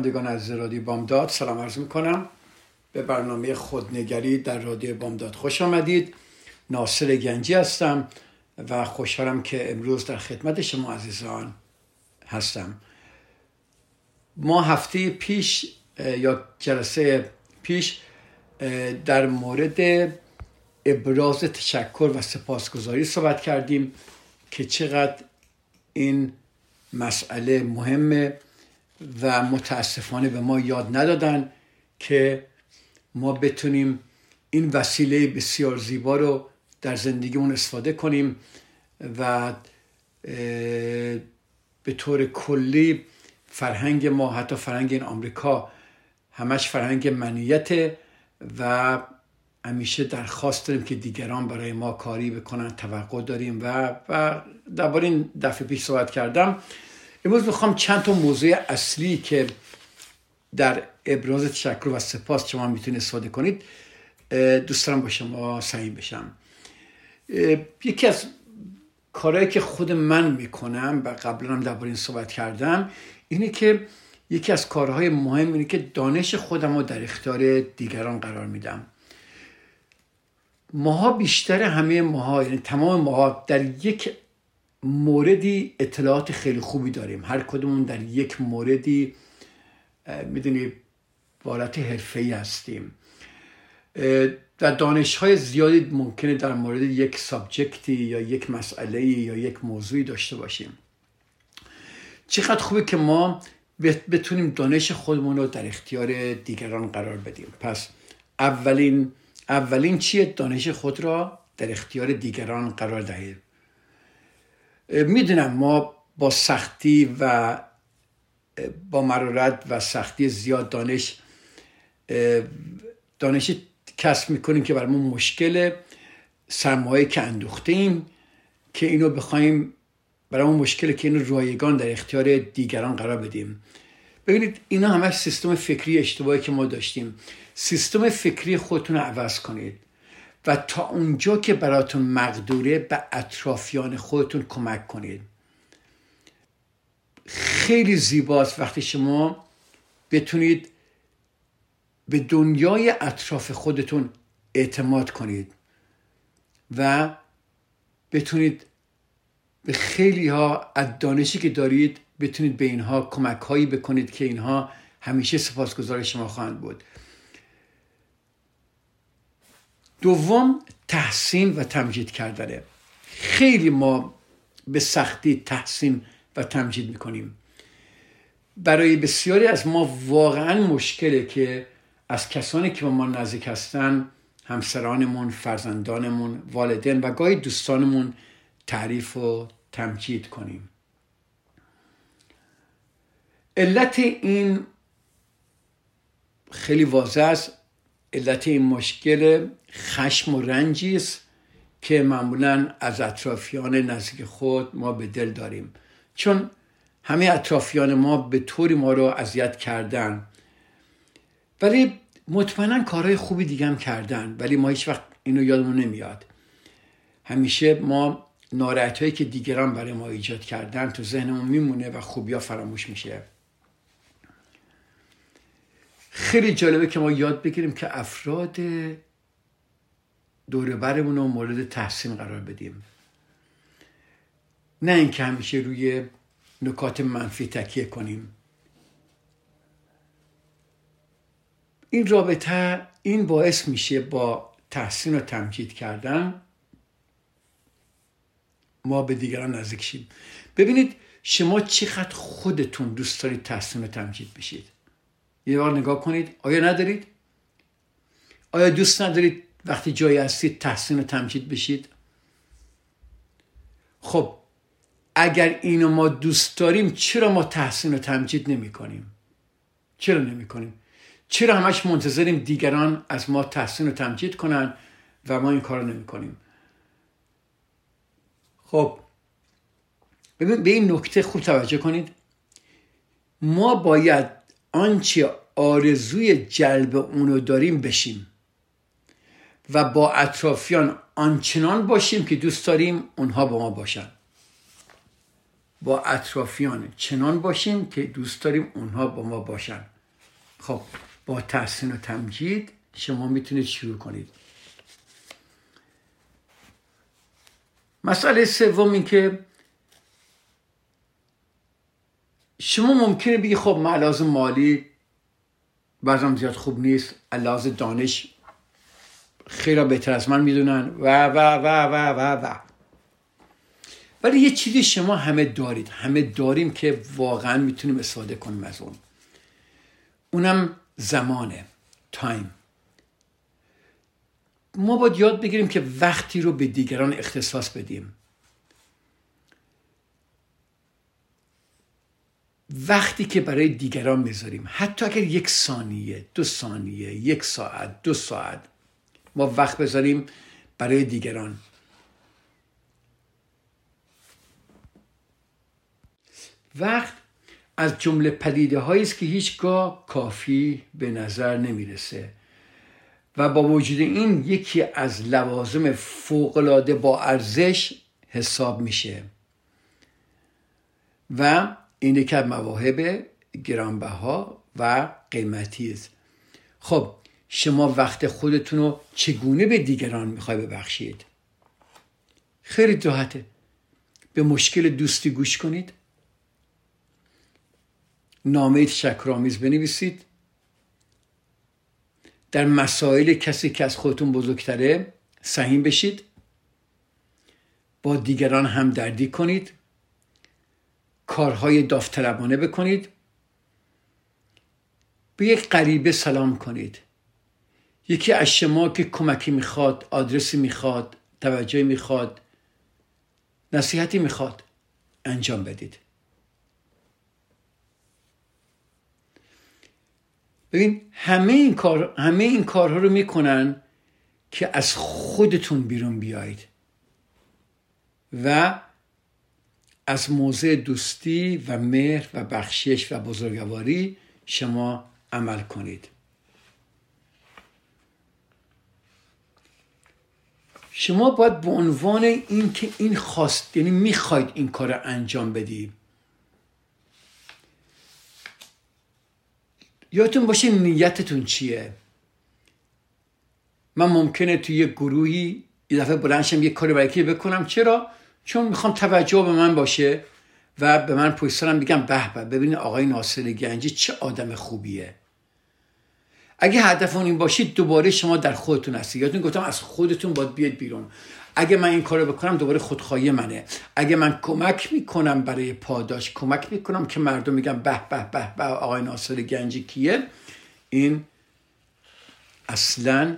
شنوندگان از رادیو بامداد سلام عرض می‌کنم. به برنامه خودنگری در رادیو بامداد خوش آمدید. ناصر گنجی هستم و خوشحالم که امروز در خدمت شما عزیزان هستم. ما هفته پیش یا جلسه پیش در مورد ابراز تشکر و سپاسگزاری صحبت کردیم که چقدر این مسئله مهمه. و متاسفانه به ما یاد ندادن که ما بتونیم این وسیله بسیار زیبا رو در زندگیمون استفاده کنیم و به طور کلی فرهنگ ما حتی فرهنگ این آمریکا همش فرهنگ منیت و همیشه درخواست داریم که دیگران برای ما کاری بکنن توقع داریم و و درباره این دفعه پیش صحبت کردم. امروز می‌خوام چند تا موضوع اصلی که در ابراز تشکر و سپاس شما می‌تونید استفاده کنید دوست دارم با شما سعی بشم. یکی از کارهایی که خود من می‌کنم و قبلا هم درباره این صحبت کردم اینه که یکی از کارهای مهم اینه که دانش خودم رو در اختیار دیگران قرار میدم. ماها بیشتر همه ماها یعنی تمام ماها در یک موردی اطلاعات خیلی خوبی داریم. هر کدومون در یک موردی می‌دونی بالات حرفه هستیم. و دانش های زیادی ممکنه در مورد یک سابجکتی یا یک مسئله یا یک موضوعی داشته باشیم. چقدر خوبه که ما بتونیم دانش خودمون رو در اختیار دیگران قرار بدیم. پس اولین اولین چیه؟ دانش خود را در اختیار دیگران قرار دهید. می‌دونم ما با سختی و با مرارت و سختی زیاد دانش دانش کسب می‌کنیم که برامون مشکل سرمایه که اندوخته ایم که اینو بخوایم برامون مشکله که اینو رایگان در اختیار دیگران قرار بدیم. ببینید اینا همه سیستم فکری اشتباهی که ما داشتیم. سیستم فکری خودتون رو عوض کنید. و تا اونجا که براتون مقدوره به اطرافیان خودتون کمک کنید. خیلی زیباست وقتی شما بتونید به دنیای اطراف خودتون اعتماد کنید و بتونید به خیلی ها از دانشی که دارید بتونید به اینها کمک هایی بکنید که اینها همیشه سپاسگزار شما خواهند بود. دوم تحسین و تمجید کردنه. خیلی ما به سختی تحسین و تمجید می‌کنیم. برای بسیاری از ما واقعا مشکله که از کسانی که با ما نزدیک هستن همسرانمون فرزندانمون والدین و گاهی دوستانمون تعریف و تمجید کنیم. علت این خیلی واضح است. علت این مشکل خشم و رنجی است که معمولا از اطرافیان نزدیک خود ما به دل داریم. چون همه اطرافیان ما به طوری ما رو اذیت کردن ولی مطمئنا کارهای خوبی دیگه هم کردن ولی ما هیچ وقت اینو یادمون نمیاد. همیشه ما ناراحت که دیگران برای ما ایجاد کردن تو ذهنمون میمونه و خوبیا فراموش میشه. خیلی جالبه که ما یاد بگیریم که افراد دوربرمون رو مورد تحسین قرار بدیم. نه اینکه همیشه روی نکات منفی تکیه کنیم. این رابطه این باعث میشه با تحسین و تمجید کردن ما به دیگران نزدیک شیم. ببینید شما چقدر خودتون دوست دارید تحسین و تمجید بشید. یه بار نگاه کنید. آیا ندارید؟ آیا دوست ندارید وقتی جایی هستید تحسین و تمجید بشید؟ خب اگر اینو ما دوست داریم چرا ما تحسین و تمجید نمی کنیم چرا نمی کنیم چرا همش منتظریم دیگران از ما تحسین و تمجید کنن و ما این کار نمی کنیم خب ببین به این نکته خوب توجه کنید. ما باید آنچه آرزوی جلب اونو داریم بشیم و با اطرافیان آنچنان باشیم که دوست داریم اونها با ما باشن. با اطرافیان چنان باشیم که دوست داریم اونها با ما باشن. خب با تحسین و تمجید شما می‌تونید شروع کنید. مسئله سوم این که شما ممکنه بگی خب من مالی بعضم زیاد خوب نیست. لحاظ دانش خیلی بهتر از من می‌دونن. و و و و و و. ولی یه چیزی شما همه دارید. همه داریم که واقعا می‌تونیم استفاده کنیم از اون. اونم زمانه. تایم ما باید یاد بگیریم که وقتی رو به دیگران اختصاص بدیم. وقتی که برای دیگران می‌ذاریم حتی اگر یک ثانیه دو ثانیه یک ساعت دو ساعت ما وقت بذاریم برای دیگران. وقت از جمله پدیده هایی است که هیچگاه کافی به نظر نمی‌رسه. و با وجود این یکی از لوازم فوقالعاده با ارزش حساب میشه. و این از مواهب گرانبها و قیمتی است. خب شما وقت خودتون رو چگونه به دیگران می‌خوای ببخشید؟ خیلی راحته. به مشکل دوستی گوش کنید. نامه تشکرآمیز بنویسید. در مسائل کسی که از خودتون بزرگتره سهیم بشید. با دیگران هم دردی کنید. کارهای داوطلبانه بکنید. به یک غریبه سلام کنید. یکی از شما که کمکی می‌خواد آدرسی می‌خواد توجه می‌خواد نصیحتی می‌خواد انجام بدید. ببین همه این کار همه این کارها رو می‌کنن که از خودتون بیرون بیایید. و از موضع دوستی و مهر و بخشش و بزرگواری شما عمل کنید. شما باید به عنوان این که این خواست یعنی می‌خواید این کار رو انجام بدید یادتون باشه نیتتون چیه؟ من ممکنه توی یه گروهی یه دفعه بلنشم یه کاری برای بکنم؟ چرا؟ چون می‌خوام توجه به من باشه و به من پشت بگم به به ببینید آقای ناصر گنجی چه آدم خوبیه. اگه هدفون این باشید دوباره شما در خودتون هستید. یادتون گفتم از خودتون باید بیاد بیرون. اگه من این کارو بکنم دوباره خودخواهی منه. اگه من کمک می‌کنم برای پاداش کمک می‌کنم که مردم میگن به به به به آقای ناصر گنجی کیه؟ این اصلا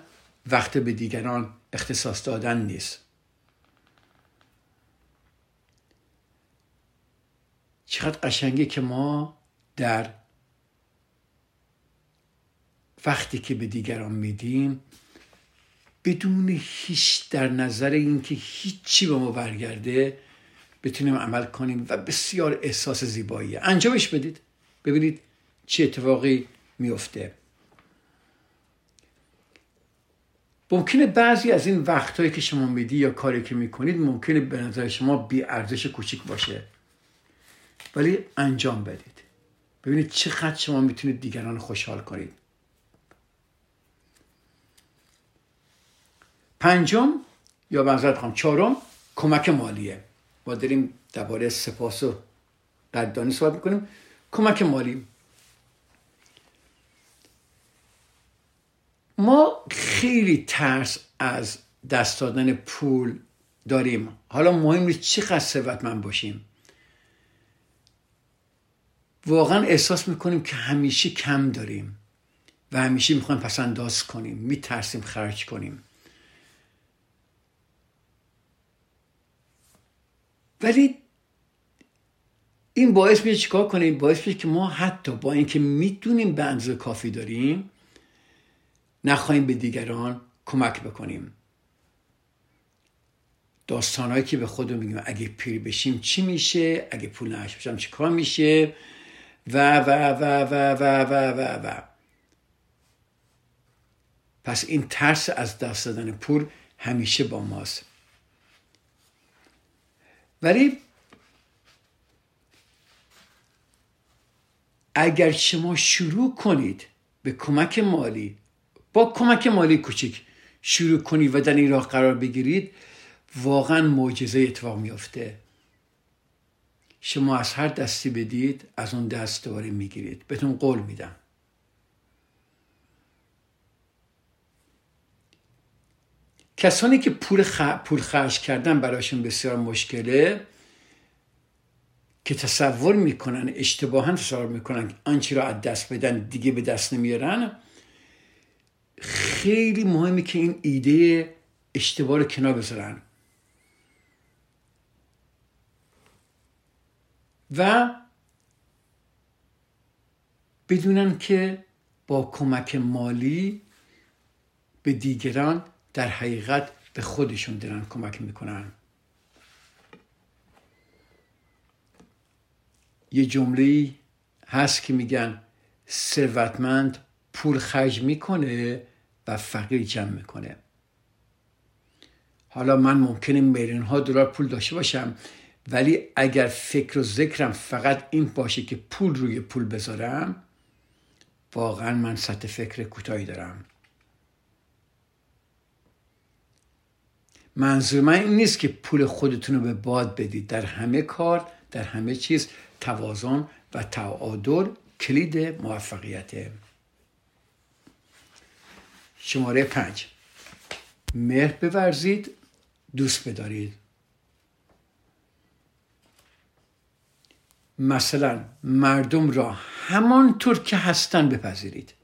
وقت به دیگران اختصاص دادن نیست. چقدر قشنگه که ما در وقتی که به دیگران میدیم بدون هیچ در نظر اینکه هیچی به ما برگرده بتونیم عمل کنیم و بسیار احساس زیباییه. انجامش بدید. ببینید چه اتفاقی میفته ممکنه بعضی از این وقتهایی که شما میدی یا کاری که می‌کنید ممکنه به نظر شما بی ارزش کوچیک باشه. ولی انجام بدید. ببینید چقدر شما می‌تونید دیگران خوشحال کنید. پنجم یا منظرت خواهم چهارم کمک مالیه. ما داریم درباره سپاس و قدردانی صحبت می‌کنیم. کمک مالی. ما خیلی ترس از دست دادن پول داریم. حالا مهم نیست چقدر ثروتمند باشیم. واقعا احساس می‌کنیم که همیشه کم داریم و همیشه می‌خوایم پس انداز کنیم میترسیم خرج کنیم. ولی این باعث میشه چیکار کنیم؟ باعث میشه که ما حتی با اینکه می‌دونیم به اندازه کافی داریم نخواهیم به دیگران کمک بکنیم. داستانهایی که به خودمون میگیم اگه پیر بشیم چی میشه؟ اگه پول نهش بشم چی کار میشه؟ و و و و و و و و. پس این ترس از دست دادن پول همیشه با ماست. ولی اگر شما شروع کنید به کمک مالی با کمک مالی کوچیک شروع کنید و در این راه قرار بگیرید واقعا معجزه اتفاق میافته. شما از هر دستی بدید از اون دست دوباره می‌گیرید. بهتون قول میدم. کسانی که پول, خ... پول خرج کردن براشون بسیار مشکله که تصور می‌کنن اشتباها تصور می‌کنن آنچه را از دست بدن دیگه به دست نمیارن خیلی مهمه که این ایده اشتباه رو کنار بذارن. و بدونن که با کمک مالی به دیگران در حقیقت به خودشون دارن کمک می‌کنن. یه جمله هست که میگن ثروتمند پول خرج می‌کنه و فقیر جمع می‌کنه. حالا من ممکنه میلیون ها دلار پول داشته باشم. ولی اگر فکر و ذکرم فقط این باشه که پول روی پول بذارم واقعا من سطح فکر کوتاهی دارم. منظور من این نیست که پول خودتون رو به باد بدید. در همه کار در همه چیز توازن و تعادل کلید موفقیته شماره پنج. مهر بورزید دوست بدارید. مثلا مردم را همانطور که هستن بپذیرید.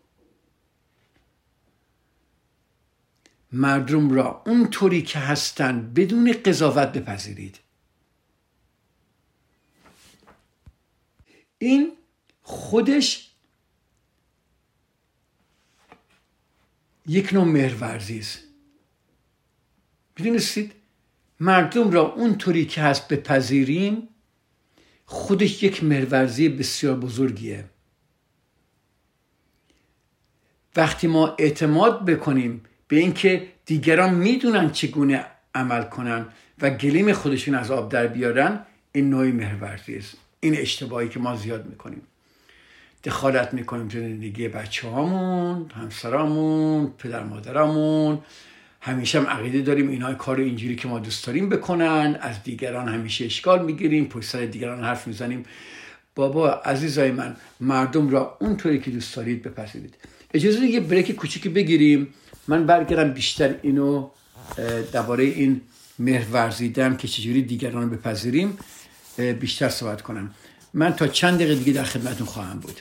مردم را اونطوری که هستن بدون قضاوت بپذیرید. این خودش یک نوع مهرورزی است. می‌دونستید؟ مردم را اونطوری که هست بپذیریم خودش یک مهرورزی بسیار بزرگیه. وقتی ما اعتماد بکنیم به اینکه دیگران می‌دونن چگونه عمل کنن و گلیم خودشون از آب در بیارن این نوعی مهرورزی است. این اشتباهی که ما زیاد می‌کنیم. دخالت می‌کنیم تو زندگی بچه هامون همسرامون پدر مادرامون. همیشه هم عقیده داریم اینا کار اینجوری که ما دوست داریم بکنن از دیگران همیشه اشکال می‌گیریم پشت سر دیگران حرف می‌زنیم. بابا عزیزای من مردم را اونطوری که دوست دارید بپذیرید. اجازه یه بریک کوچیکی بگیریم. من برگردم بیشتر اینو درباره این مهر که چجوری دیگران رو بپذیریم بیشتر صحبت کنم. من تا چند دقیقه دیگه در خدمتون خواهم بود.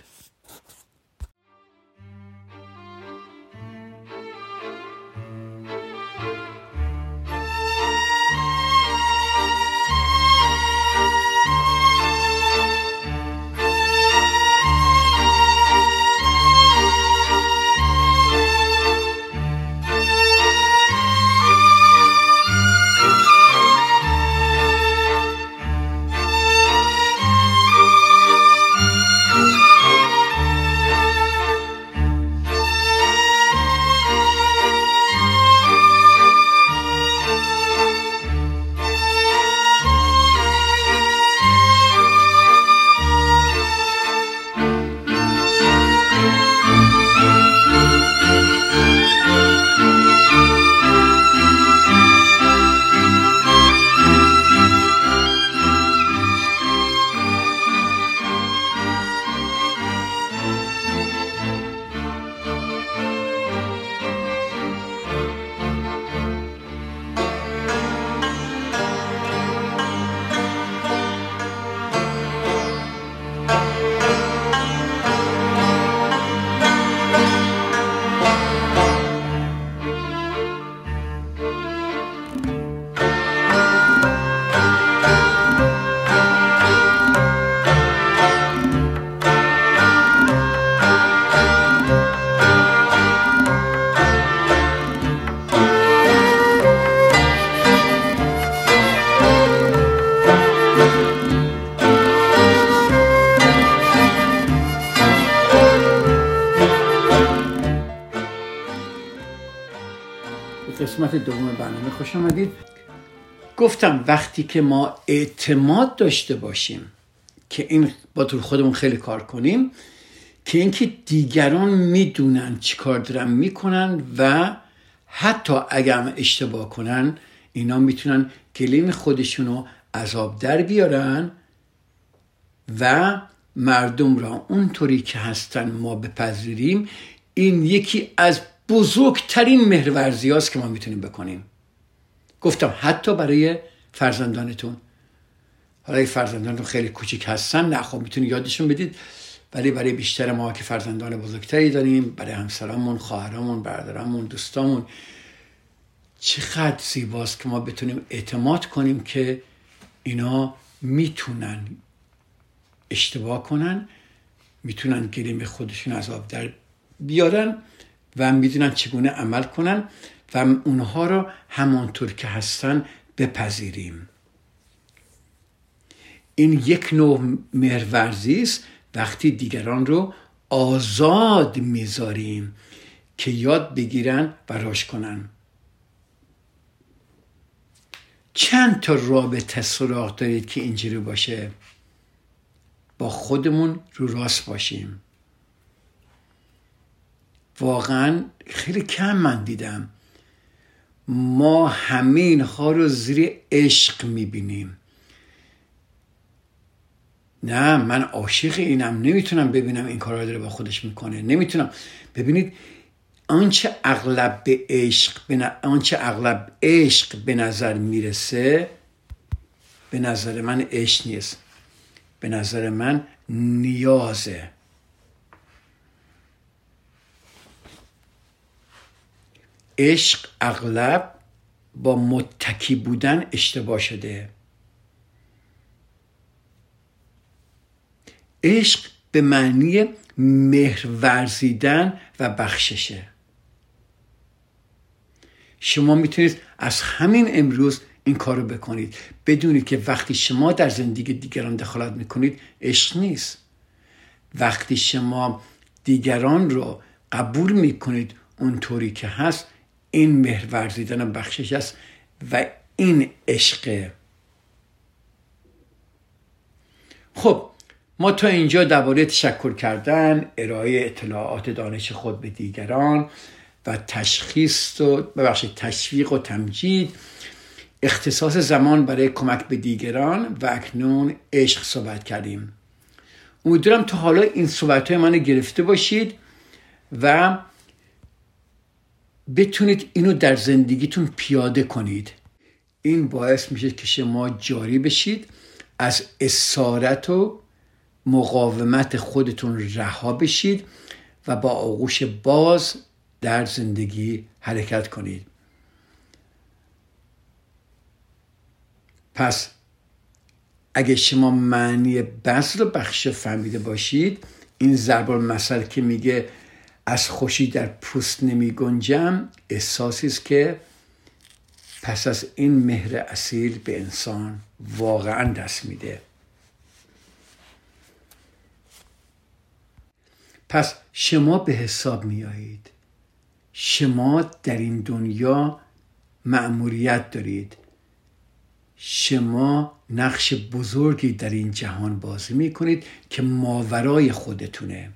دوم برنامه خوش آمدید. گفتم وقتی که ما اعتماد داشته باشیم که این با تو خودمون خیلی کار کنیم که اینکه دیگران می‌دونن چی کار دارن می‌کنن و حتی اگر اشتباه کنن اینا می‌تونن کلیم خودشونو عذاب در بیارن و مردم را اونطوری که هستن ما بپذیریم. این یکی از بزرگترین مهرورزی هاست که ما می‌تونیم بکنیم. گفتم حتی برای فرزندانتون. حالا فرزندانتون خیلی کوچیک هستن نه خب می‌تونید یادشون بدید. ولی برای بیشتر ما که فرزندان بزرگتری داریم برای همسرامون خواهرامون برادرامون دوستامون چقدر زیباست که ما بتونیم اعتماد کنیم که اینا می‌تونن اشتباه کنن می‌تونن گریم خودشون از آب در بیارن. و می‌دونن چگونه عمل کنن و اونها رو همانطور که هستن بپذیریم. این یک نوع مهرورزی است. وقتی دیگران رو آزاد می‌ذاریم که یاد بگیرن و راش کنن. چند تا رابطه سراغ دارید که اینجوری باشه؟ با خودمون رو راست باشیم. واقعا خیلی کم من دیدم. ما همه اینها رو زیر عشق می‌بینیم. نه من عاشق اینم. نمی‌تونم ببینم این کارا داره با خودش می‌کنه. نمی‌تونم. ببینید آنچه اغلب به عشق آنچه اغلب عشق به نظر می‌رسه به نظر من عشق نیست. به نظر من نیازه. عشق اغلب با متکی بودن اشتباه شده. عشق به معنی مهر ورزیدن و بخششه. شما می‌تونید از همین امروز این کارو بکنید. بدونید که وقتی شما در زندگی دیگران دخالت می‌کنید عشق نیست. وقتی شما دیگران رو قبول می‌کنید اونطوری که هست این مهر ورزیدن و بخشش است و این عشقه خب ما تا اینجا درباره تشکر کردن ارائه اطلاعات دانش خود به دیگران و تشخیص و ببخشید تشویق و تمجید اختصاص زمان برای کمک به دیگران و اکنون عشق صحبت کردیم. امیدوارم تا حالا این صحبت های من گرفته باشید و بتونید اینو در زندگیتون پیاده کنید. این باعث میشه که شما جاری بشید از اسارت و مقاومت خودتون رها بشید و با آغوش باز در زندگی حرکت کنید. پس اگه شما معنی بذل بخش فهمیده باشید این ضرب المثل که میگه از خوشی در پوست نمی گنجم احساسی است که پس از این مهر اصیل به انسان واقعا دست میده. پس شما به حساب میایید شما در این دنیا مأموریت دارید. شما نقش بزرگی در این جهان بازی می‌کنید که ماورای خودتونه.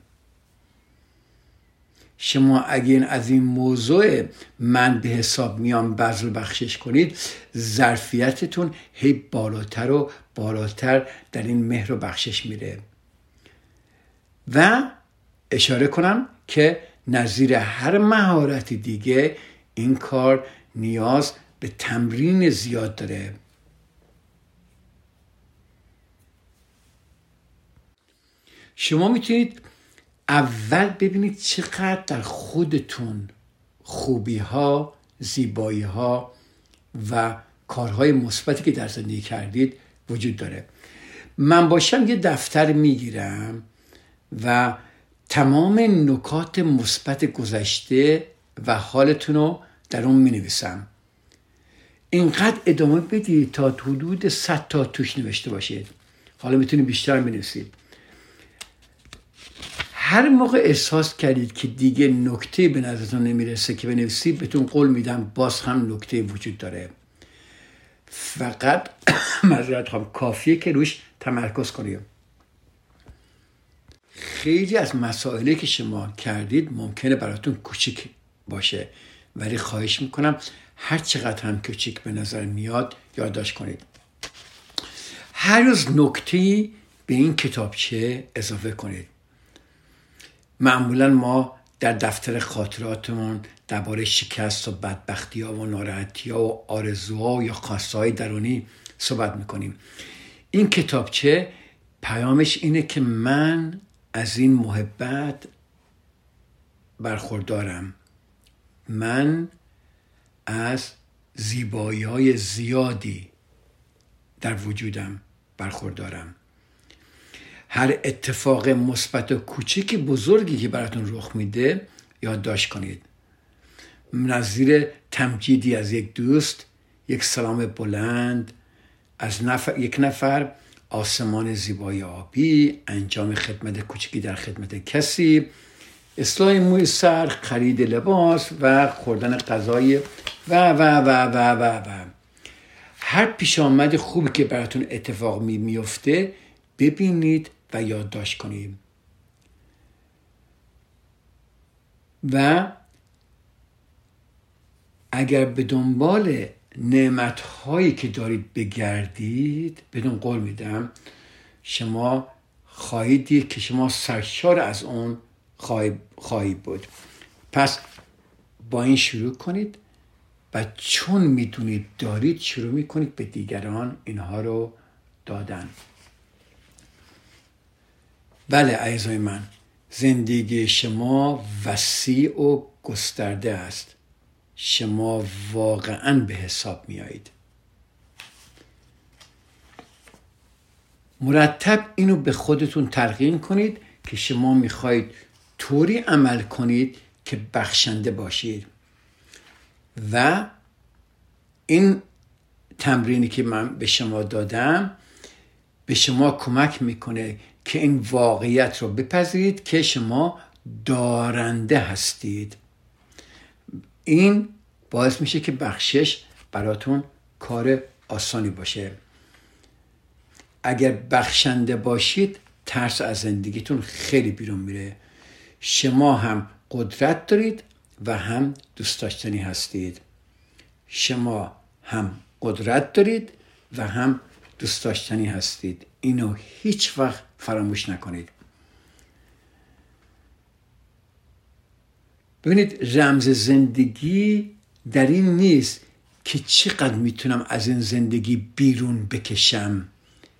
شما اگه از این موضوع من به حساب میام بذل بخشش کنید ظرفیتتون هی بالاتر و بالاتر در این مهر و بخشش میره. و اشاره کنم که نظیر هر مهارت دیگه این کار نیاز به تمرین زیاد داره. شما می‌تونید اول ببینید چقدر در خودتون خوبی ها زیبایی ها و کارهای مثبتی که در زندگی کردید وجود داره. من باشم یه دفتر می‌گیرم و تمام نکات مثبت گذشته و حالتون رو در اون می نویسم اینقدر ادامه بدید تا حدود 100 تا توش نوشته باشید. حالا می‌تونید بیشتر بنویسید. هر موقع احساس کردید که دیگه نکته به نظرتون نمی‌رسه که بنویسید بهتون قول میدم باز هم نکته وجود داره. فقط مذارت هم کافیه که روش تمرکز کنید خیلی از مسائلی که شما کردید ممکنه براتون کوچیک باشه ولی خواهش می‌کنم هر چقدر هم کوچیک به نظر میاد یادداشت کنید. هر روز نکته به این کتابچه اضافه کنید. معمولا ما در دفتر خاطراتمون درباره شکست و بدبختی ها و ناراحتی ها و آرزوها یا خواسته های درونی صحبت می‌کنیم. این کتابچه پیامش اینه که من از این محبت برخوردارم. من از زیبایی های زیادی در وجودم برخوردارم. هر اتفاق مثبت و کوچک بزرگی که براتون رخ میده یادداشت کنید. نظیر تمجیدی از یک دوست یک سلام بلند از نفر، یک نفر آسمان زیبای آبی انجام خدمت کوچکی در خدمت کسی اصلاح موی سر خرید لباس و خوردن غذای و و و و و و هر پیش آمد خوبی که براتون اتفاق می ببینید و یادداشت کنید و اگر به دنبال نعمت هایی که دارید بگردید بدون قول میدم شما خواهید دید که شما سرشار از اون خواهید بود. پس با این شروع کنید و چون می‌دونید دارید شروع می‌کنید به دیگران اینها رو دادن. بله عزیزای من زندگی شما وسیع و گسترده است. شما واقعا به حساب میایید مرتب اینو به خودتون تلقین کنید که شما می‌خواهید طوری عمل کنید که بخشنده باشید. و این تمرینی که من به شما دادم به شما کمک می‌کنه که این واقعیت رو بپذیرید که شما دارنده هستید. این باعث میشه که بخشش براتون کار آسانی باشه. اگر بخشنده باشید ترس از زندگیتون خیلی بیرون میره. شما هم قدرت دارید و هم دوست داشتنی هستید. شما هم قدرت دارید و هم دوست داشتنی هستید. اینو هیچ وقت فراموش نکنید. ببینید رمز زندگی در این نیست که چقدر می‌تونم از این زندگی بیرون بکشم.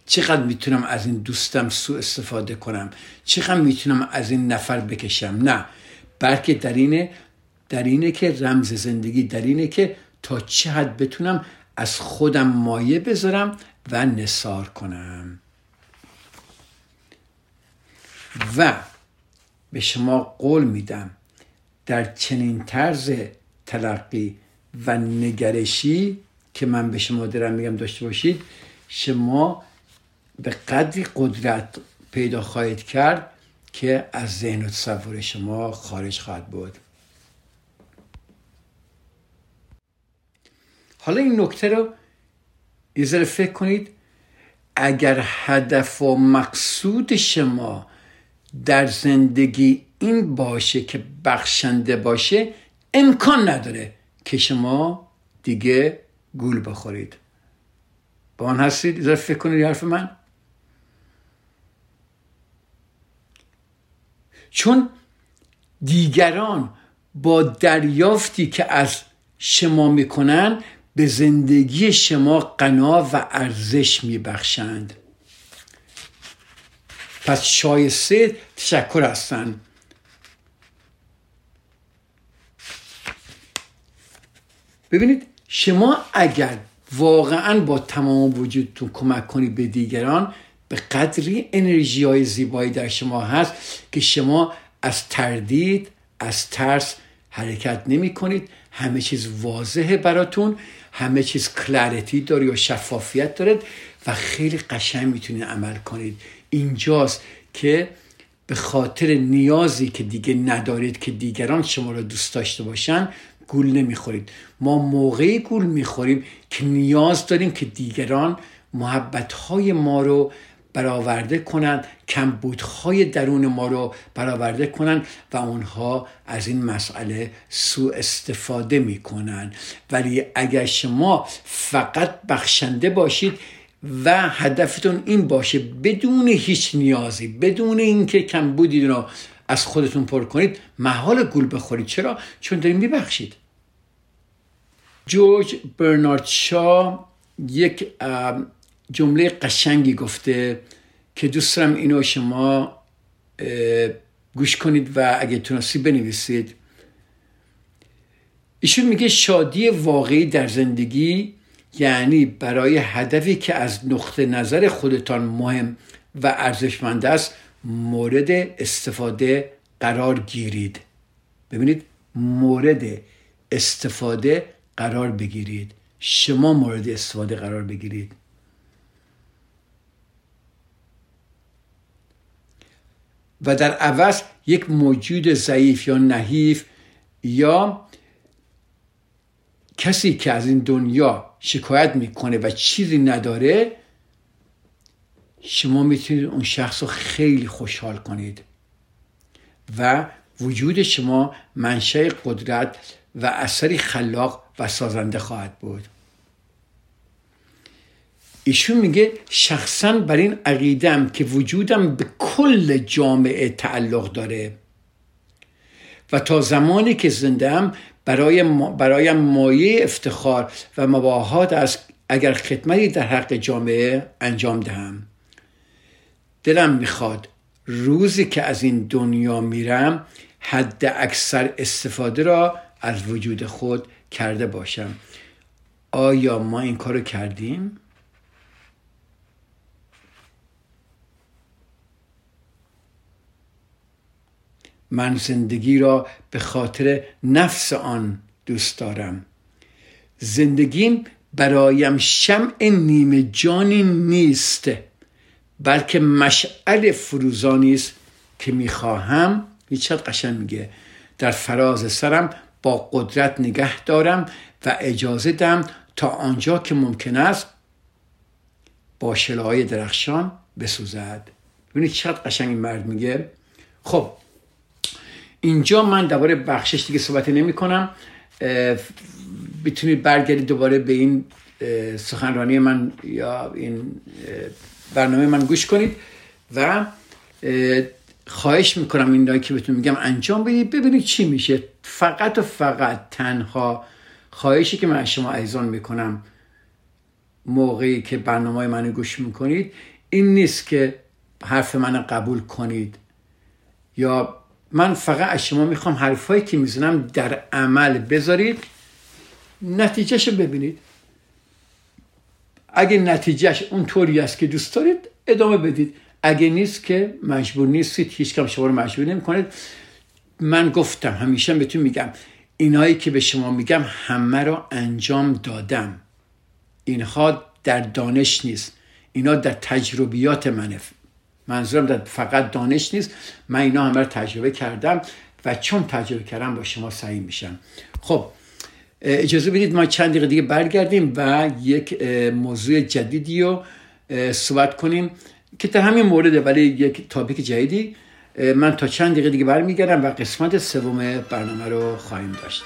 چقدر می‌تونم از این دوستم سوء استفاده کنم. چقدر می‌تونم از این نفر بکشم. نه. بلکه در اینه در اینه که رمز زندگی در اینه که تا چه حد بتونم از خودم مایه بذارم و نصار کنم. و به شما قول میدم در چنین طرز تلقی و نگرشی که من به شما دارم میگم داشته باشید شما به قدری قدرت پیدا خواهید کرد که از ذهن و تصور شما خارج خواهد بود. حالا این نکته رو یه فکر کنید اگر هدف و مقصود شما در زندگی این باشه که بخشنده باشه امکان نداره که شما دیگه گول بخورید. با آن هستید؟ اذا فکر کنید حرف من. چون دیگران با دریافتی که از شما می‌کنن به زندگی شما قنا و ارزش میبخشند. پس شایسته تشکر هستن ببینید شما اگر واقعا با تمام وجودتون کمک کنید به دیگران به قدری انرژی های زیبایی در شما هست که شما از تردید از ترس حرکت نمی کنید همه چیز واضحه براتون. همه چیز کلارتی داری و شفافیت دارد و خیلی قشنگ می‌تونید عمل کنید. اینجاست که به خاطر نیازی که دیگه ندارید که دیگران شما را دوست داشته باشن گول نمی‌خورید. ما موقعی گول می‌خوریم که نیاز داریم که دیگران محبتهای ما رو برآورده کنند کمبودهای درون ما رو برآورده کنند و اونها از این مسئله سوء استفاده می‌کنن. ولی اگر شما فقط بخشنده باشید و هدفتون این باشه بدون هیچ نیازی بدون اینکه کمبودی رو از خودتون پر کنید محال گول بخورید. چرا؟ چون داریم میبخشید. جورج برنارد شا یک جمله قشنگی گفته که دوست دارم اینو شما گوش کنید و اگه تونستی بنویسید. ایشون میگه شادی واقعی در زندگی یعنی برای هدفی که از نقطه نظر خودتان مهم و ارزشمند است مورد استفاده قرار گیرید. ببینید مورد استفاده قرار بگیرید. شما مورد استفاده قرار بگیرید. و در عوض یک موجود ضعیف یا نحیف یا کسی که از این دنیا شکایت می‌کنه و چیزی نداره شما می‌تونید اون شخص رو خیلی خوشحال کنید و وجود شما منشأ قدرت و اثری خلاق و سازنده خواهد بود. ایشون میگه شخصا بر این عقیدم که وجودم به کل جامعه تعلق داره. و تا زمانی که زندم برای برایم مایه افتخار و مباهات است اگر خدمتی در حق جامعه انجام دهم. دلم می‌خواد روزی که از این دنیا میرم حد اکثر استفاده را از وجود خود کرده باشم. آیا ما این کارو کردیم؟ من زندگی را به خاطر نفس آن دوست دارم. زندگیم برایم شمع نیمه جانی نیست بلکه مشعل فروزانی است که می‌خواهم. هیچ قشن میگه در فراز سرم با قدرت نگه دارم و اجازه دم تا آنجا که ممکن است با شلای درخشان بسوزد. ببینید چقدر قشنگ مرد میگه. خب اینجا من درباره بخشش دیگه صحبت نمی کنم. بتونید برگردید دوباره به این سخنرانی من یا این برنامه من گوش کنید و خواهش می‌کنم این که بهتون میگم انجام بدید. ببینید چی میشه. فقط و فقط تنها خواهشی که من از شما ایزان می‌کنم موقعی که برنامه من گوش می‌کنید این نیست که حرف من قبول کنید یا من فقط از شما می‌خوام حرفایی که می‌زنم در عمل بذارید نتیجهش ببینید. اگه نتیجهش اون طوری است که دوست دارید ادامه بدید. اگه نیست که مجبور نیستید هیچ کم شما رو مجبور نمی کنید من گفتم همیشه بهتون میگم اینایی که به شما میگم همه رو انجام دادم. اینها در دانش نیست. اینا در تجربیات منه. منظورم در فقط دانش نیست. من اینا همه رو تجربه کردم و چون تجربه کردم با شما سعی میشم. خب اجازه بدید ما چند دقیقه دیگه برگردیم و یک موضوع جدیدی رو صحبت کنیم که در همین مورد ولی یک تاپیک جدیدی. من تا چند دقیقه دیگه برمیگردم و قسمت سوم برنامه رو خواهیم داشت.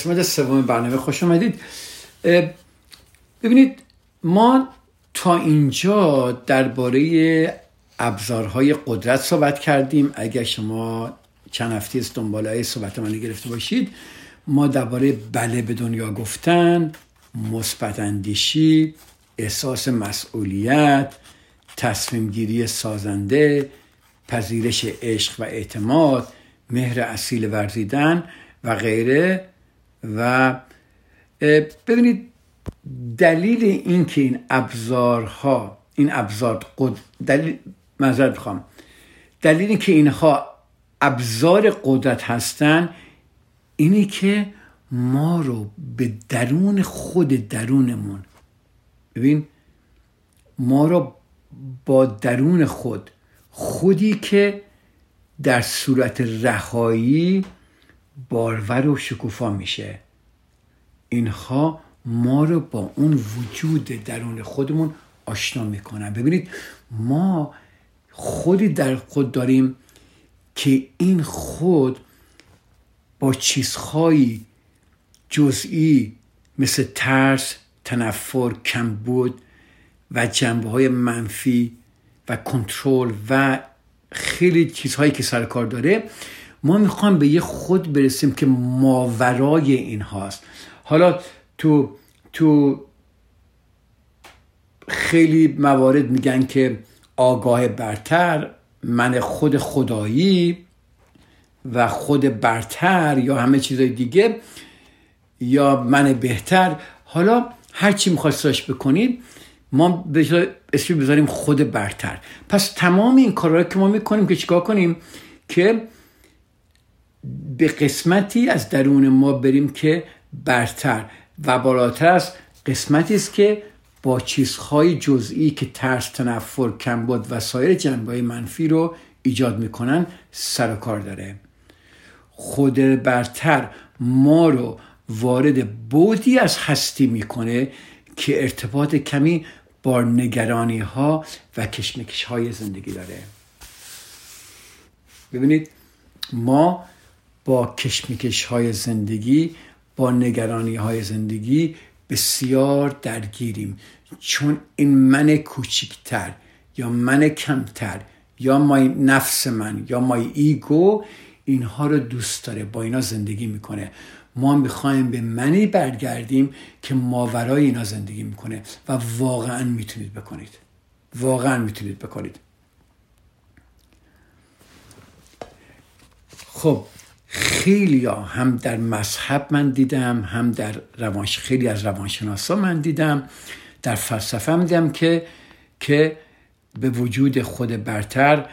قسمت سوم برنامه خوش آمدید ببینید ما تا اینجا درباره ابزارهای قدرت صحبت کردیم. اگر شما چند هفته است دنبال های صحبت من گرفته باشید ما درباره بله به دنیا گفتن مثبت اندیشی احساس مسئولیت تصمیم گیری سازنده پذیرش عشق و اعتماد مهر اصیل ورزیدن و غیره. و ببینید دلیل اینکه این ابزارها این ابزار قد... دلیل معذرت بخوام دلیل اینکه اینها ابزار قدرت هستن اینه که ما رو به درون خود درونمون ببین ما رو با درون خود خودی که در صورت رهایی بارور و شکوفا میشه. اینها ما رو با اون وجود درون خودمون آشنا می‌کنن. ببینید ما خودی در خود داریم که این خود با چیزهایی جزئی مثل ترس تنفر کمبود و جنبه های منفی و کنترل و خیلی چیزهایی که سر کار داره ما می‌خوایم به یه خود برسیم که ماورای این هاست. حالا تو تو خیلی موارد میگن که آگاه برتر من خود خدایی و خود برتر یا همه چیزای دیگه یا من بهتر. حالا هر چی میخواستاش بکنید ما اسمی بذاریم خود برتر. پس تمام این کارها که ما می‌کنیم که چیکار کنیم؟ که به قسمتی از درون ما بریم که برتر و بالاتر از قسمتی است که با چیزهای جزئی که ترس تنفر کمبود و سایر جنبه منفی رو ایجاد می‌کنن سر و کار داره. خود برتر ما رو وارد بودی از هستی می‌کنه که ارتباط کمی با نگرانی ها و کشمکش های زندگی داره. ببینید ما با کشمکش های زندگی با نگرانی های زندگی بسیار درگیریم. چون این من کوچکتر یا من کمتر یا مای نفس من یا مای ایگو اینها رو دوست داره با اینا زندگی می‌کنه. ما می‌خوایم به منی برگردیم که ماورای اینا زندگی می‌کنه و واقعا می‌تونید بکنید. واقعا می‌تونید بکنید. خب خیلی ها هم در مذهب من دیدم هم در روانش خیلی از روانشناسا من دیدم. در فلسفه هم دیدم که که به وجود خود برتر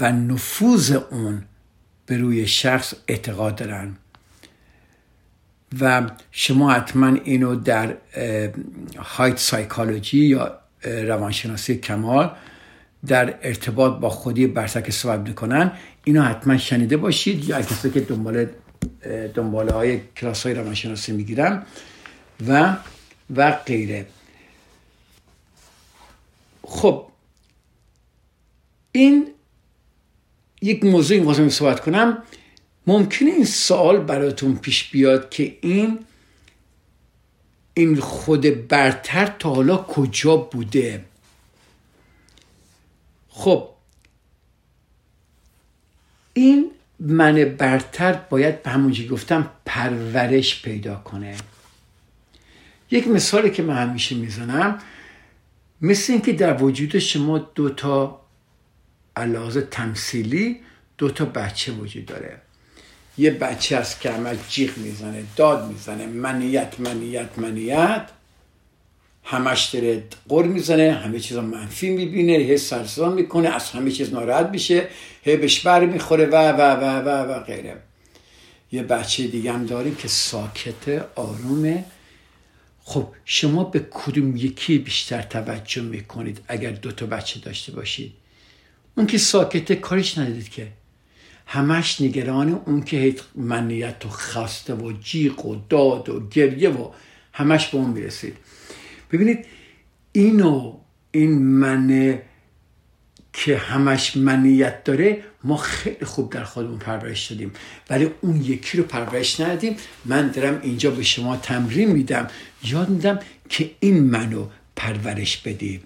و نفوذ اون به روی شخص اعتقاد دارن. و شما حتما اینو در هایت سایکالوجی یا روانشناسی کمال در ارتباط با خودی برتر که صحبت می‌کنن اینو حتما شنیده باشید. یا کسی که دنبال دنباله های کلاس های روانشناسی می‌گیرم و و غیره. خب این یک موضوعی می‌خواستم صحبت کنم. ممکنه این سوال براتون پیش بیاد که این این خود برتر تا حالا کجا بوده؟ خب این من برتر باید به همونجی گفتم پرورش پیدا کنه. یک مثالی که من همیشه می‌زنم مثل اینکه در وجود شما دو تا علاوه تمثیلی دو تا بچه وجود داره. یه بچه است که عمل جیغ می‌زنه داد می‌زنه منیت منیت منیت. همش داره قر می‌زنه همه چیز منفی می‌بینه هی سرسان می‌کنه از همه چیز ناراحت میشه هی بهش بر می‌خوره و و و و و غیره. یه بچه دیگه هم داریم که ساکته آرومه خب شما به کدوم یکی بیشتر توجه می‌کنید اگر دو تا بچه داشته باشید؟ اون که ساکته کارش ندید که. همش نگران اون که منیت و خسته و جیق و داد و گریه و همش به اون می‌رسید. ببینید اینو این من که همش منیت داره ما خیلی خوب در خودمون پرورش دادیم. ولی اون یکی رو پرورش ندادیم. من دارم اینجا به شما تمرین میدم. یاد میدم که این منو پرورش بدیم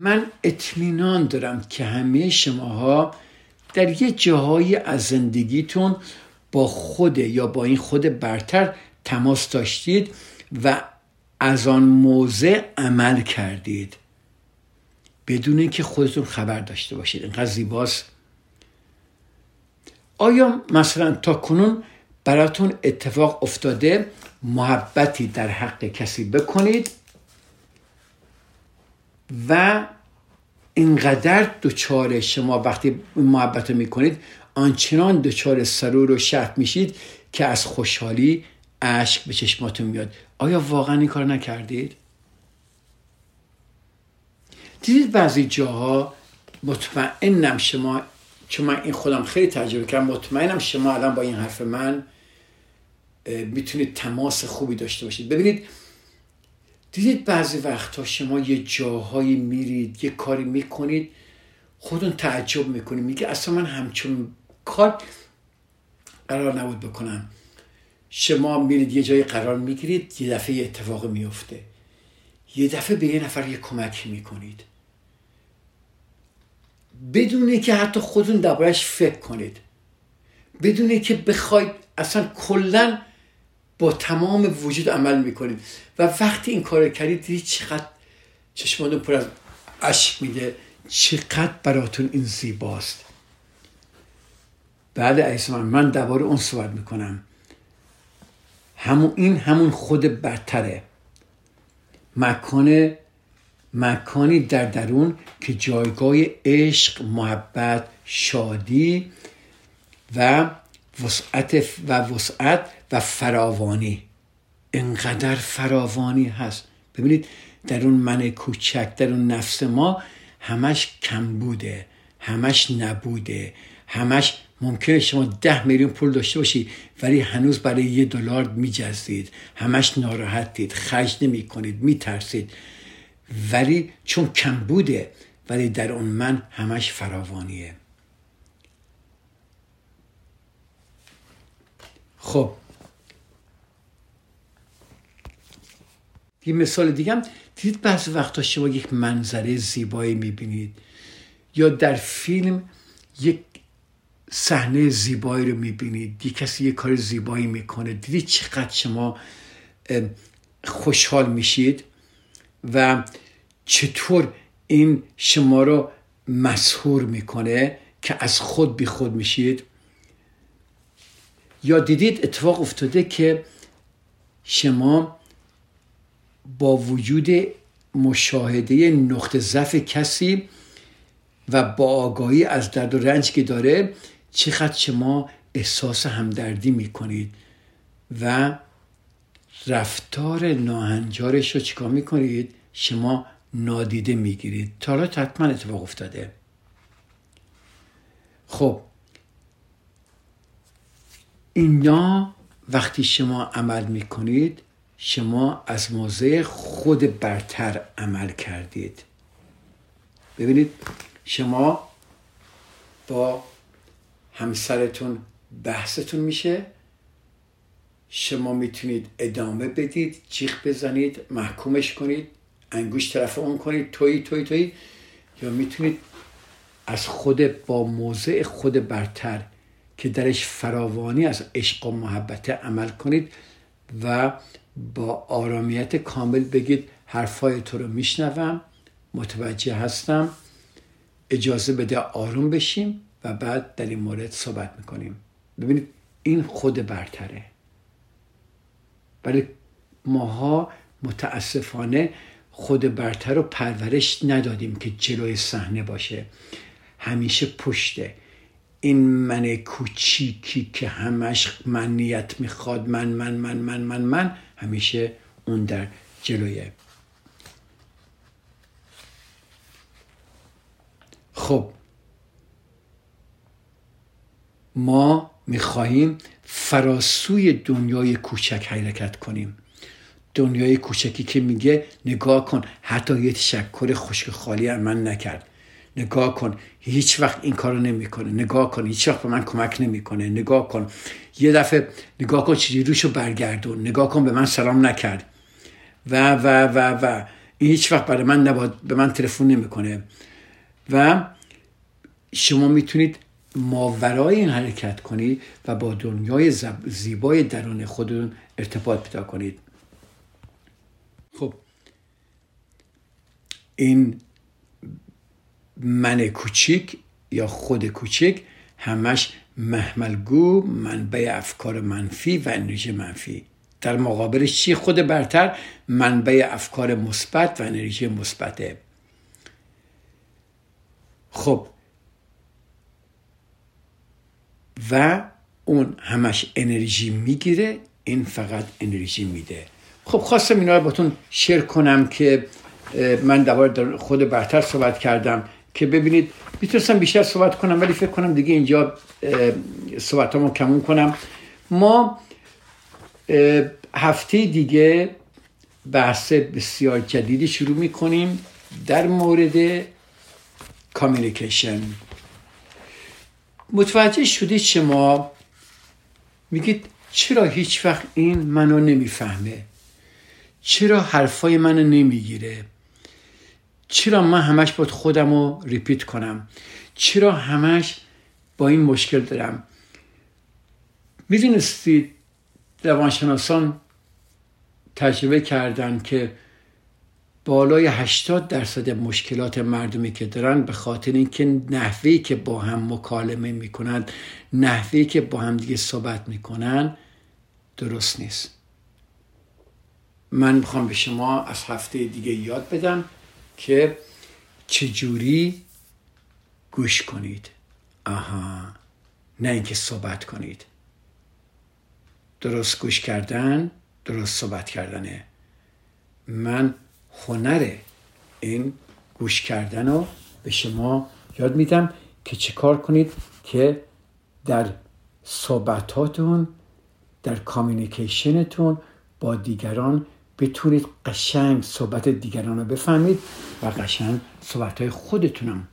من اطمینان دارم که همه شماها در یه جاهایی از زندگیتون با خود یا با این خود برتر تماس داشتید و از آن موضع عمل کردید. بدون اینکه خودتون خبر داشته باشید. اینقدر زیباست. آیا مثلا تا کنون براتون اتفاق افتاده محبتی در حق کسی بکنید و اینقدر دچار شما وقتی محبت رو می‌کنید آنچنان دچار سرور و شرط میشید که از خوشحالی اشک به چشماتون میاد آیا واقعا این کار نکردید؟ دیدید بعضی جاها مطمئنم شما چون من این خودم خیلی تجربه کردم مطمئنم شما الان با این حرف من می‌تونید تماس خوبی داشته باشید ببینید دیدید بعضی وقتها شما یه جاهایی میرید یه کاری می‌کنید خودتون تعجب می‌کنید میگه اصلا من همچون کار قرار نبود بکنم شما میرید یه جایی قرار می‌گیرید یه دفعه یه اتفاق میفته. یه دفعه به یه نفر یه کمکی می‌کنید. بدونه که حتی خودتون دربارش فکر کنید. بدونه که بخواید اصلا کلا با تمام وجود عمل می‌کنید. و وقتی این کار کردید دیدید چقدر چشمانتون پر از اشک میده چقدر براتون این زیباست. بعد عیسی من من درباره اون صحبت می‌کنم. همون این همون خود برتره مکان مکانی در درون که جایگاه عشق محبت شادی و وسعت و وسعت و فراوانی. انقدر فراوانی هست. ببینید در اون من کوچک در اون نفس ما همش کم بوده همش نبوده همش ممکنه شما ده میلیون پول داشته باشید ولی هنوز برای یه دلار میجزید همش ناراحتید خرج نمی کنید میترسید. ولی چون کم بوده ولی در اون من همش فراوانیه. خب. یه مثال دیگه هم. دیدید بعضی وقتا شما یک منظره زیبایی می‌بینید یا در فیلم یک صحنه زیبایی رو می‌بینید. یه کسی یه کار زیبایی می‌کنه. دیدید چقدر شما خوشحال میشید و چطور این شما رو مسهور می‌کنه که از خود بی خود میشید. یا دیدید اتفاق افتاده که شما با وجود مشاهده نقطه ضعف کسی و با آگاهی از درد و رنج که داره چقدر شما احساس همدردی می‌کنید و رفتار ناهنجارش رو چیکار می‌کنید؟ شما نادیده می‌گیرید. تا حالا حتما اتفاق افتاده. خب اینا وقتی شما عمل می‌کنید شما از موضع خود برتر عمل کردید. ببینید شما با همسرتون بحثتون میشه. شما می‌تونید ادامه بدید جیغ بزنید محکومش کنید انگوش طرف اون کنید توی توی توی. یا می‌تونید از خود با موضع خود برتر که درش فراوانی از عشق و محبت عمل کنید و با آرامیت کامل بگید حرفای تو رو میشنوم متوجه هستم اجازه بده آروم بشیم. و بعد در این مورد صحبت می‌کنیم. ببینید این خود برتره. ولی ماها متاسفانه خود برتر رو پرورش ندادیم که جلوی صحنه باشه. همیشه پشته. این من کوچیکی که همش منیت می‌خواد من من من من من من همیشه اون در جلویه خب ما می‌خواهیم فراسوی دنیای کوچک حرکت کنیم. دنیای کوچکی که میگه نگاه کن حتی یه تشکر خشک خالی هم من نکرد. نگاه کن هیچ وقت این کارو نمی‌کنه. نگاه کن هیچ وقت به من کمک نمی‌کنه. نگاه کن. یه دفعه نگاه کن چیزی روشو برگردون. نگاه کن به من سلام نکرد. و و و و. هیچ وقت برای من نباید به من تلفن نمی‌کنه. و شما می‌تونید ماورای این حرکت کنید و با دنیای زیبای درون خودتون ارتباط پیدا کنید. خب. این من کوچیک یا خود کوچیک همش محملگو منبع افکار منفی و انرژی منفی. در مقابلش چی؟ خود برتر منبع افکار مثبت و انرژی مثبته. خب. و اون همش انرژی می‌گیره این فقط انرژی میده. خب خواستم اینا رو باتون شیر کنم که من دوباره خود برتر صحبت کردم که ببینید می‌تونستم بیشتر صحبت کنم ولی فکر کنم دیگه اینجا صحبتامو کمون کنم. ما هفته دیگه بحث بسیار جدیدی شروع می‌کنیم در مورد کامیونیکیشن متوجه شده شما میگید چرا هیچ وقت این منو نمی‌فهمه؟ چرا حرفای منو نمی‌گیره؟ چرا من همش باید خودم رو ریپیت کنم؟ چرا همش با این مشکل دارم؟ می‌دونستید روانشناسان تجربه کردن که بالای 80 درصد مشکلات مردمی که دارن به خاطر اینکه نحوهی که با هم مکالمه می‌کنن نحوهی که با هم دیگه صحبت می‌کنن درست نیست. من می‌خوام به شما از هفته دیگه یاد بدم که چجوری گوش کنید. آها نه اینکه صحبت کنید. درست گوش کردن درست صحبت کردنه. من هنر این گوش کردن رو به شما یاد میدم که چه کار کنید که در صحبتاتون در کامیونیکیشنتون با دیگران بتونید قشنگ صحبت دیگران رو بفهمید و قشنگ صحبت های خودتونم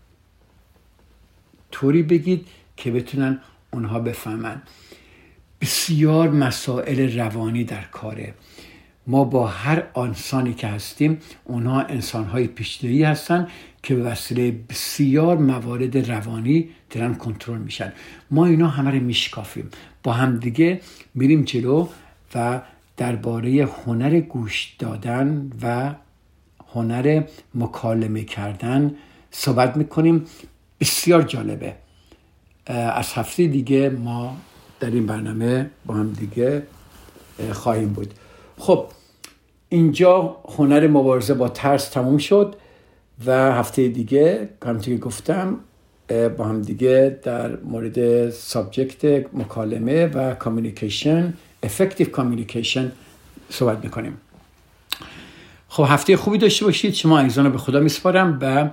طوری بگید که بتونن اونها بفهمن. بسیار مسائل روانی در کاره. ما با هر انسانی که هستیم اونها انسانهای پیشدهی هستن که وسیله بسیار موارد روانی دارن کنترل میشن. ما اینا همه رو میشکافیم. با همدیگه میریم جلو و درباره هنر گوش دادن و هنر مکالمه کردن صحبت می‌کنیم. بسیار جالبه. از هفته دیگه ما در این برنامه با هم دیگه خواهیم بود. خب اینجا هنر مبارزه با ترس تموم شد و هفته دیگه که گفتم با هم دیگه در مورد subject مکالمه و communication effective communication صحبت می‌کنیم. خب هفته خوبی داشته باشید. شما عزیزان به خدا میسپارم و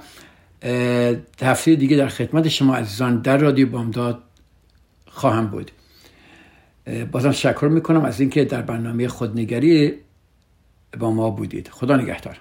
هفته دیگه در خدمت شما عزیزان در رادیو بامداد خواهم بود. بازم شکر می‌کنم از اینکه در برنامه خودنگری با ما بودید. خدا نگهدار.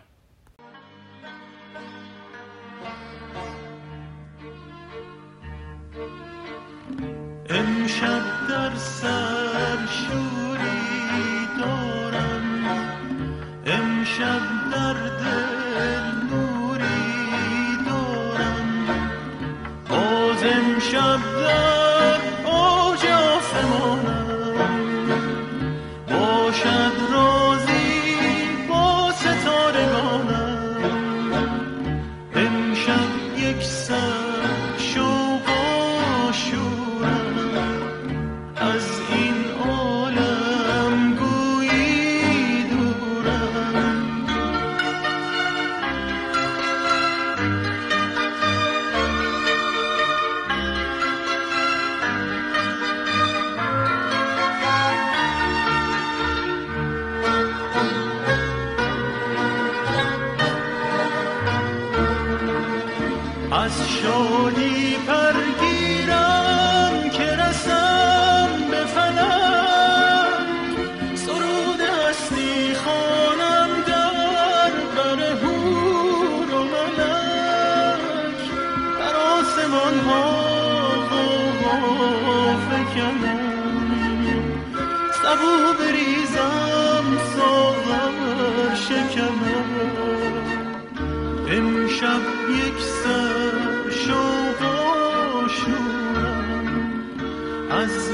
از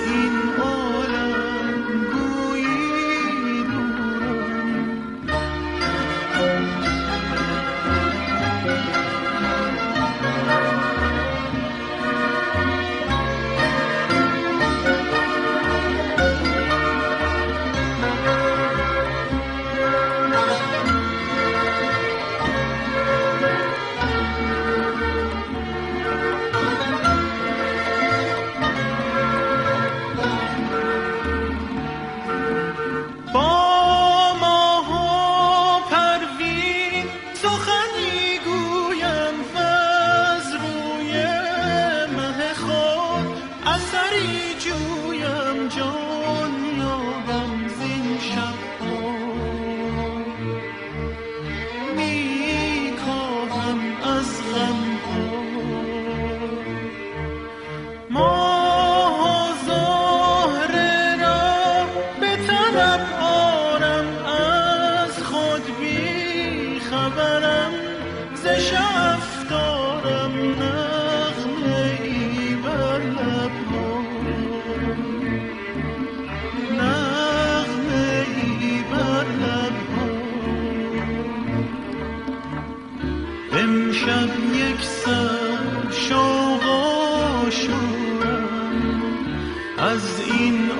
از این